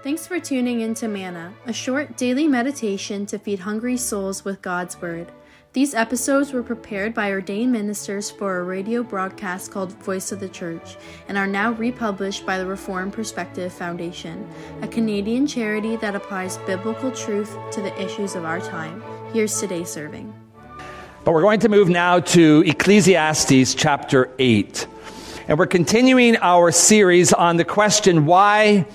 Thanks for tuning in to Manna, a short daily meditation to feed hungry souls with God's Word. These episodes were prepared by ordained ministers for a radio broadcast called Voice of the Church and are now republished by the Reformed Perspective Foundation, a Canadian charity that applies biblical truth to the issues of our time. Here's today's serving. But we're going to move now to Ecclesiastes chapter 8. And we're continuing our series on the question, Why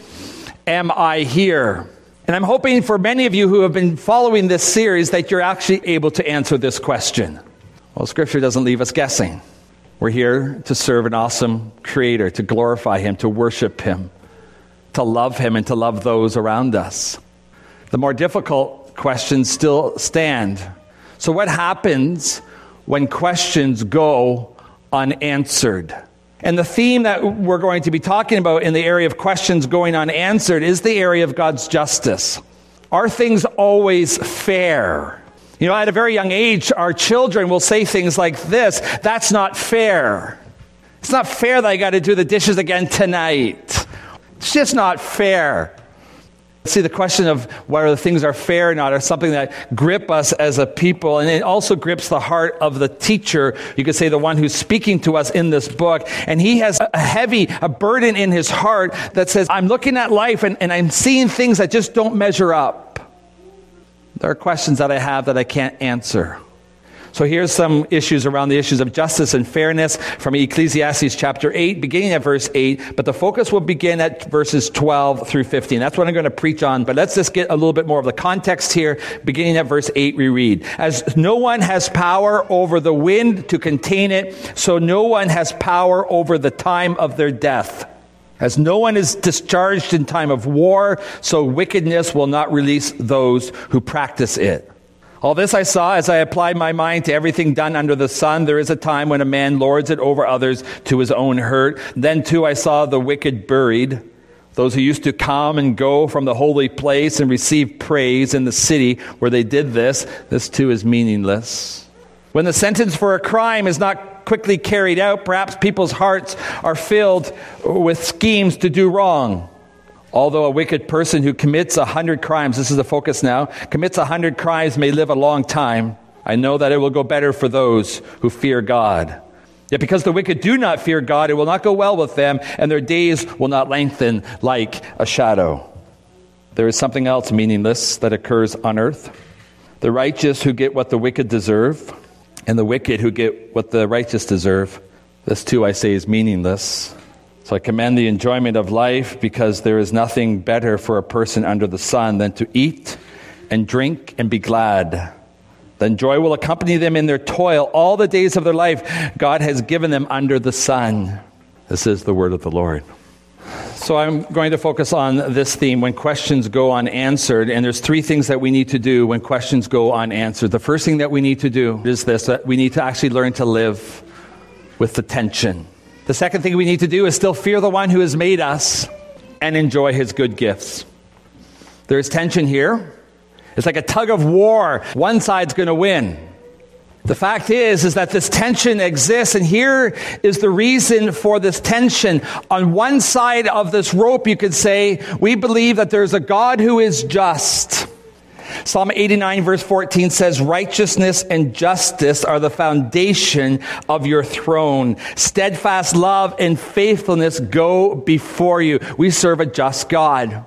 am I here? And I'm hoping for many of you who have been following this series that you're actually able to answer this question. Well, Scripture doesn't leave us guessing. We're here to serve an awesome Creator, to glorify Him, to worship Him, to love Him, and to love those around us. The more difficult questions still stand. So, what happens when questions go unanswered? And the theme that we're going to be talking about in the area of questions going unanswered is the area of God's justice. Are things always fair? You know, at a very young age, our children will say things like this That's not fair. It's not fair that I got to do the dishes again tonight. It's just not fair. See, the question of whether the things are fair or not are something that grip us as a people, and it also grips the heart of the teacher. You could say the one who's speaking to us in this book. And he has a heavy, a burden in his heart that says, I'm looking at life and, and I'm seeing things that just don't measure up. There are questions that I have that I can't answer. So here's some issues around the issues of justice and fairness from Ecclesiastes chapter 8, beginning at verse 8, but the focus will begin at verses 12 through 15. That's what I'm going to preach on, but let's just get a little bit more of the context here. Beginning at verse 8, we read, As no one has power over the wind to contain it, so no one has power over the time of their death. As no one is discharged in time of war, so wickedness will not release those who practice it. All this I saw as I applied my mind to everything done under the sun. There is a time when a man lords it over others to his own hurt. Then too I saw the wicked buried. Those who used to come and go from the holy place and receive praise in the city where they did this, this too is meaningless. When the sentence for a crime is not quickly carried out, perhaps people's hearts are filled with schemes to do wrong. Although a wicked person who commits a hundred crimes, this is the focus now, commits a hundred crimes may live a long time, I know that it will go better for those who fear God. Yet because the wicked do not fear God, it will not go well with them, and their days will not lengthen like a shadow. There is something else meaningless that occurs on earth. The righteous who get what the wicked deserve, and the wicked who get what the righteous deserve. This too, I say, is meaningless. So I commend the enjoyment of life because there is nothing better for a person under the sun than to eat and drink and be glad. Then joy will accompany them in their toil all the days of their life. God has given them under the sun. This is the word of the Lord. So I'm going to focus on this theme when questions go unanswered. And there's three things that we need to do when questions go unanswered. The first thing that we need to do is this that we need to actually learn to live with the tension. The second thing we need to do is still fear the one who has made us and enjoy his good gifts. There is tension here. It's like a tug of war. One side's going to win. The fact is, is that this tension exists, and here is the reason for this tension. On one side of this rope, you could say, we believe that there's a God who is just. Psalm 89, verse 14 says, Righteousness and justice are the foundation of your throne. Steadfast love and faithfulness go before you. We serve a just God.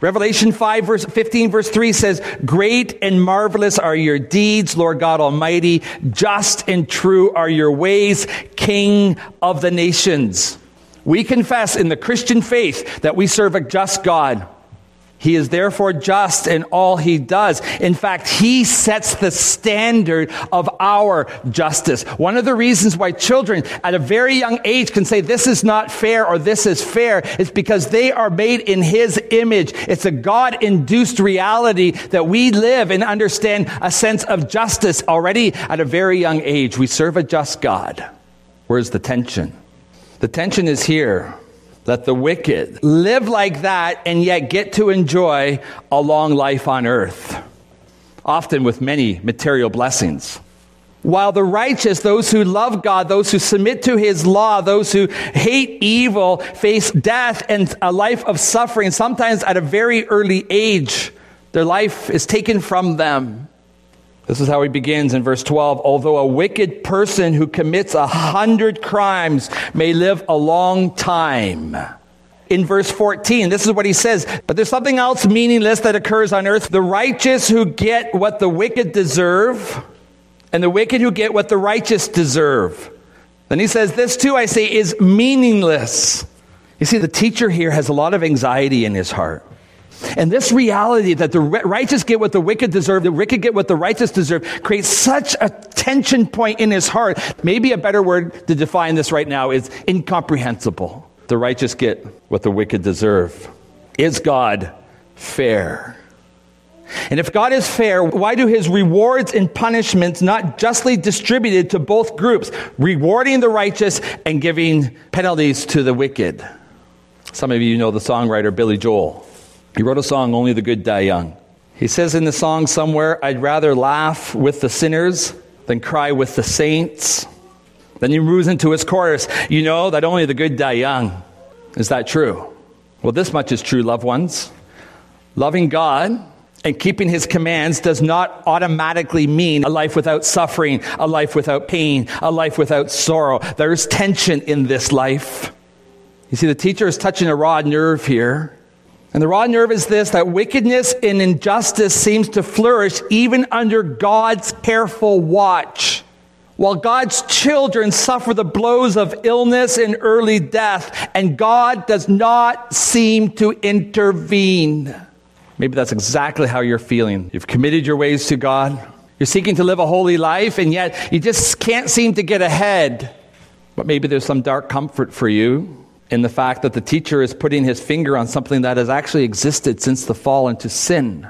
Revelation 5 verse 15 verse 3 says, Great and marvelous are your deeds, Lord God Almighty. Just and true are your ways, King of the nations. We confess in the Christian faith that we serve a just God. He is therefore just in all he does. In fact, he sets the standard of our justice. One of the reasons why children at a very young age can say this is not fair or this is fair is because they are made in his image. It's a God induced reality that we live and understand a sense of justice already at a very young age. We serve a just God. Where's the tension? The tension is here that the wicked live like that and yet get to enjoy a long life on earth, often with many material blessings. while the righteous, those who love God, those who submit to his law, those who hate evil, face death and a life of suffering, sometimes at a very early age. Their life is taken from them. This is how he begins in verse 12. Although a wicked person who commits a hundred crimes may live a long time. In verse 14, this is what he says. But there's something else meaningless that occurs on earth. The righteous who get what the wicked deserve and the wicked who get what the righteous deserve. Then he says, This too, I say, is meaningless. You see, the teacher here has a lot of anxiety in his heart. And this reality that the righteous get what the wicked deserve, the wicked get what the righteous deserve, creates such a tension point in his heart. Maybe a better word to define this right now is incomprehensible. The righteous get what the wicked deserve. Is God fair? And if God is fair, why do his rewards and punishments not justly distributed to both groups, rewarding the righteous and giving penalties to the wicked? Some of you know the songwriter Billy Joel. He wrote a song, Only the Good Die Young. He says in the song somewhere, I'd rather laugh with the sinners than cry with the saints. Then he moves into his chorus, You know that only the good die young. Is that true? Well, this much is true, loved ones. Loving God and keeping his commands does not automatically mean a life without suffering, a life without pain, a life without sorrow. There's tension in this life. You see, the teacher is touching a raw nerve here. And the raw nerve is this that wickedness and injustice seems to flourish even under God's careful watch. While God's children suffer the blows of illness and early death, and God does not seem to intervene. Maybe that's exactly how you're feeling. You've committed your ways to God. You're seeking to live a holy life, and yet you just can't seem to get ahead. But maybe there's some dark comfort for you in the fact that the teacher is putting his finger on something that has actually existed since the fall into sin.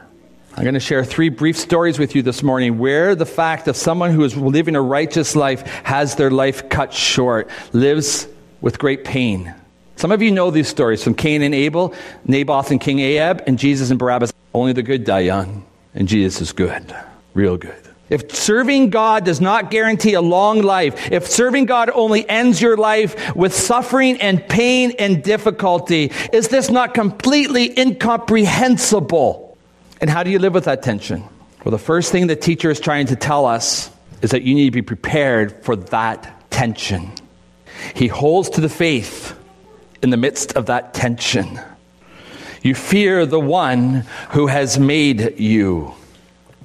I'm going to share three brief stories with you this morning where the fact of someone who is living a righteous life has their life cut short, lives with great pain. Some of you know these stories from Cain and Abel, Naboth and King Ahab, and Jesus and Barabbas. Only the good die young, and Jesus is good, real good. If serving God does not guarantee a long life, if serving God only ends your life with suffering and pain and difficulty, is this not completely incomprehensible? And how do you live with that tension? Well, the first thing the teacher is trying to tell us is that you need to be prepared for that tension. He holds to the faith in the midst of that tension. You fear the one who has made you.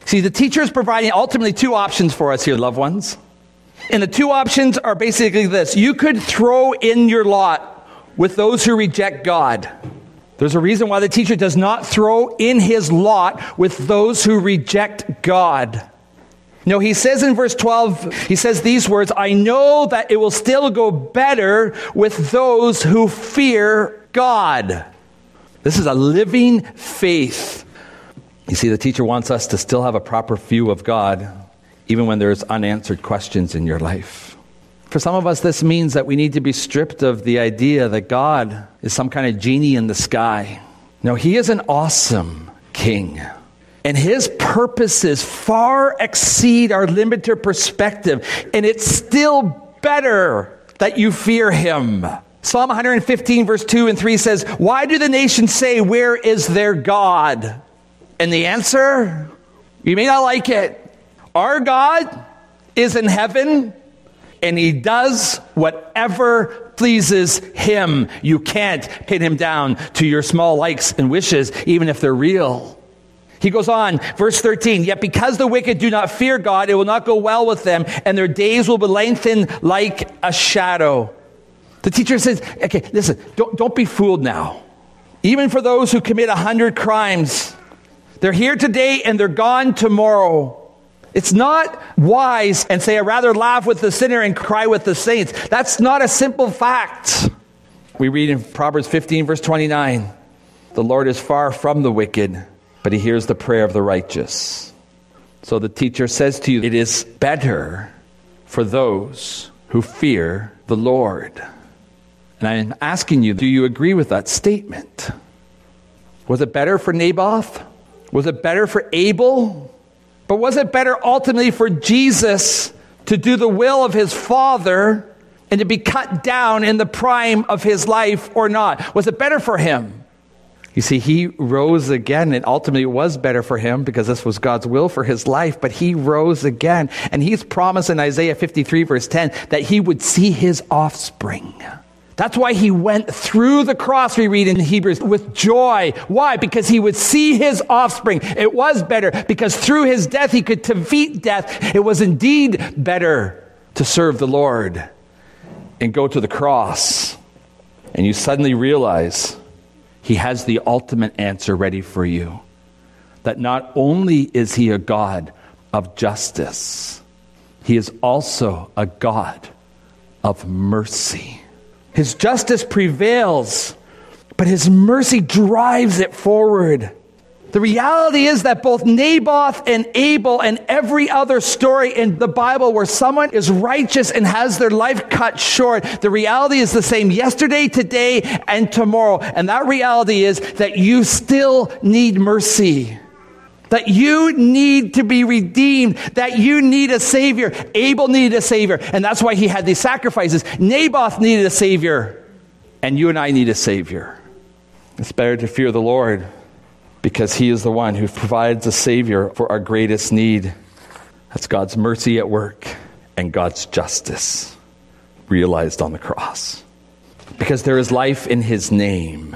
See, the teacher is providing ultimately two options for us here, loved ones. And the two options are basically this you could throw in your lot with those who reject God. There's a reason why the teacher does not throw in his lot with those who reject God. No, he says in verse 12, he says these words I know that it will still go better with those who fear God. This is a living faith. You see, the teacher wants us to still have a proper view of God, even when there's unanswered questions in your life. For some of us, this means that we need to be stripped of the idea that God is some kind of genie in the sky. No, He is an awesome King. And his purposes far exceed our limited perspective. And it's still better that you fear him. Psalm 115, verse 2 and 3 says, Why do the nations say, Where is their God? And the answer, you may not like it. Our God is in heaven and he does whatever pleases him. You can't pin him down to your small likes and wishes, even if they're real. He goes on, verse 13, yet because the wicked do not fear God, it will not go well with them, and their days will be lengthened like a shadow. The teacher says, okay, listen, don't, don't be fooled now. Even for those who commit a hundred crimes, they're here today and they're gone tomorrow. It's not wise and say, I'd rather laugh with the sinner and cry with the saints. That's not a simple fact. We read in Proverbs 15, verse 29 the Lord is far from the wicked but he hears the prayer of the righteous. So the teacher says to you, It is better for those who fear the Lord. And I'm asking you, do you agree with that statement? Was it better for Naboth? Was it better for Abel? But was it better ultimately for Jesus to do the will of his Father and to be cut down in the prime of his life or not? Was it better for him? You see, he rose again, and ultimately it was better for him because this was God's will for his life, but he rose again. And he's promised in Isaiah 53, verse 10, that he would see his offspring. That's why he went through the cross, we read in Hebrews, with joy. Why? Because he would see his offspring. It was better because through his death he could defeat death. It was indeed better to serve the Lord and go to the cross. And you suddenly realize he has the ultimate answer ready for you. That not only is He a God of justice, He is also a God of mercy. His justice prevails, but His mercy drives it forward. The reality is that both Naboth and Abel and every other story in the Bible where someone is righteous and has their life cut short, the reality is the same yesterday, today, and tomorrow. And that reality is that you still need mercy. That you need to be redeemed, that you need a Savior. Abel needed a Savior, and that's why he had these sacrifices. Naboth needed a Savior, and you and I need a Savior. It's better to fear the Lord because He is the one who provides a Savior for our greatest need. That's God's mercy at work and God's justice realized on the cross. Because there is life in His name.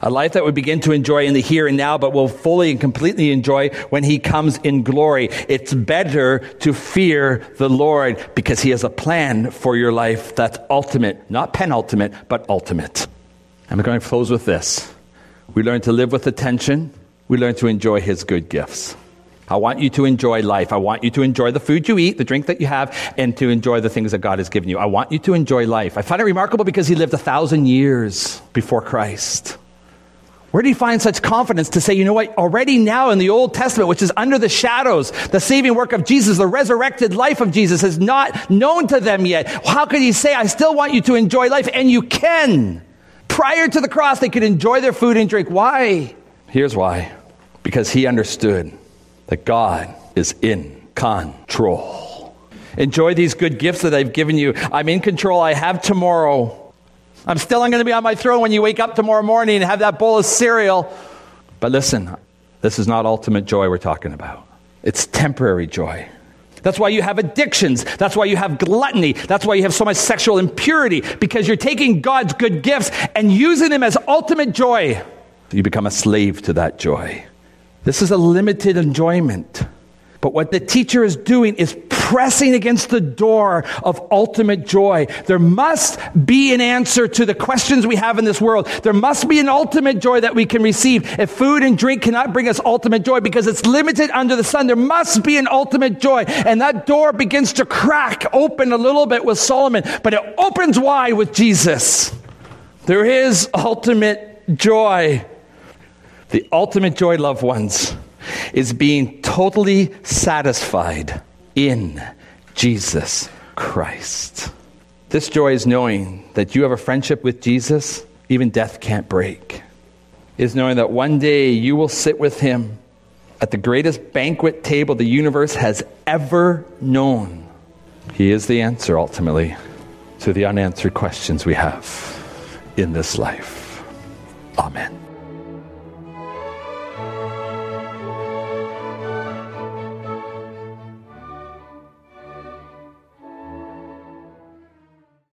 A life that we begin to enjoy in the here and now, but will fully and completely enjoy when He comes in glory. It's better to fear the Lord because He has a plan for your life that's ultimate, not penultimate, but ultimate. I'm going to close with this. We learn to live with attention. We learn to enjoy His good gifts. I want you to enjoy life. I want you to enjoy the food you eat, the drink that you have, and to enjoy the things that God has given you. I want you to enjoy life. I find it remarkable because he lived a thousand years before Christ. Where did he find such confidence to say, you know what, already now in the Old Testament, which is under the shadows, the saving work of Jesus, the resurrected life of Jesus is not known to them yet. How could he say, I still want you to enjoy life? And you can. Prior to the cross, they could enjoy their food and drink. Why? Here's why because he understood that God is in control. Enjoy these good gifts that I've given you. I'm in control. I have tomorrow. I'm still going to be on my throne when you wake up tomorrow morning and have that bowl of cereal. But listen, this is not ultimate joy we're talking about. It's temporary joy. That's why you have addictions. That's why you have gluttony. That's why you have so much sexual impurity, because you're taking God's good gifts and using them as ultimate joy. You become a slave to that joy. This is a limited enjoyment. But what the teacher is doing is pressing against the door of ultimate joy. There must be an answer to the questions we have in this world. There must be an ultimate joy that we can receive. If food and drink cannot bring us ultimate joy because it's limited under the sun, there must be an ultimate joy. And that door begins to crack open a little bit with Solomon, but it opens wide with Jesus. There is ultimate joy. The ultimate joy, loved ones, is being totally satisfied in Jesus Christ. This joy is knowing that you have a friendship with Jesus, even death can't break. Is knowing that one day you will sit with him at the greatest banquet table the universe has ever known. He is the answer, ultimately, to the unanswered questions we have in this life. Amen.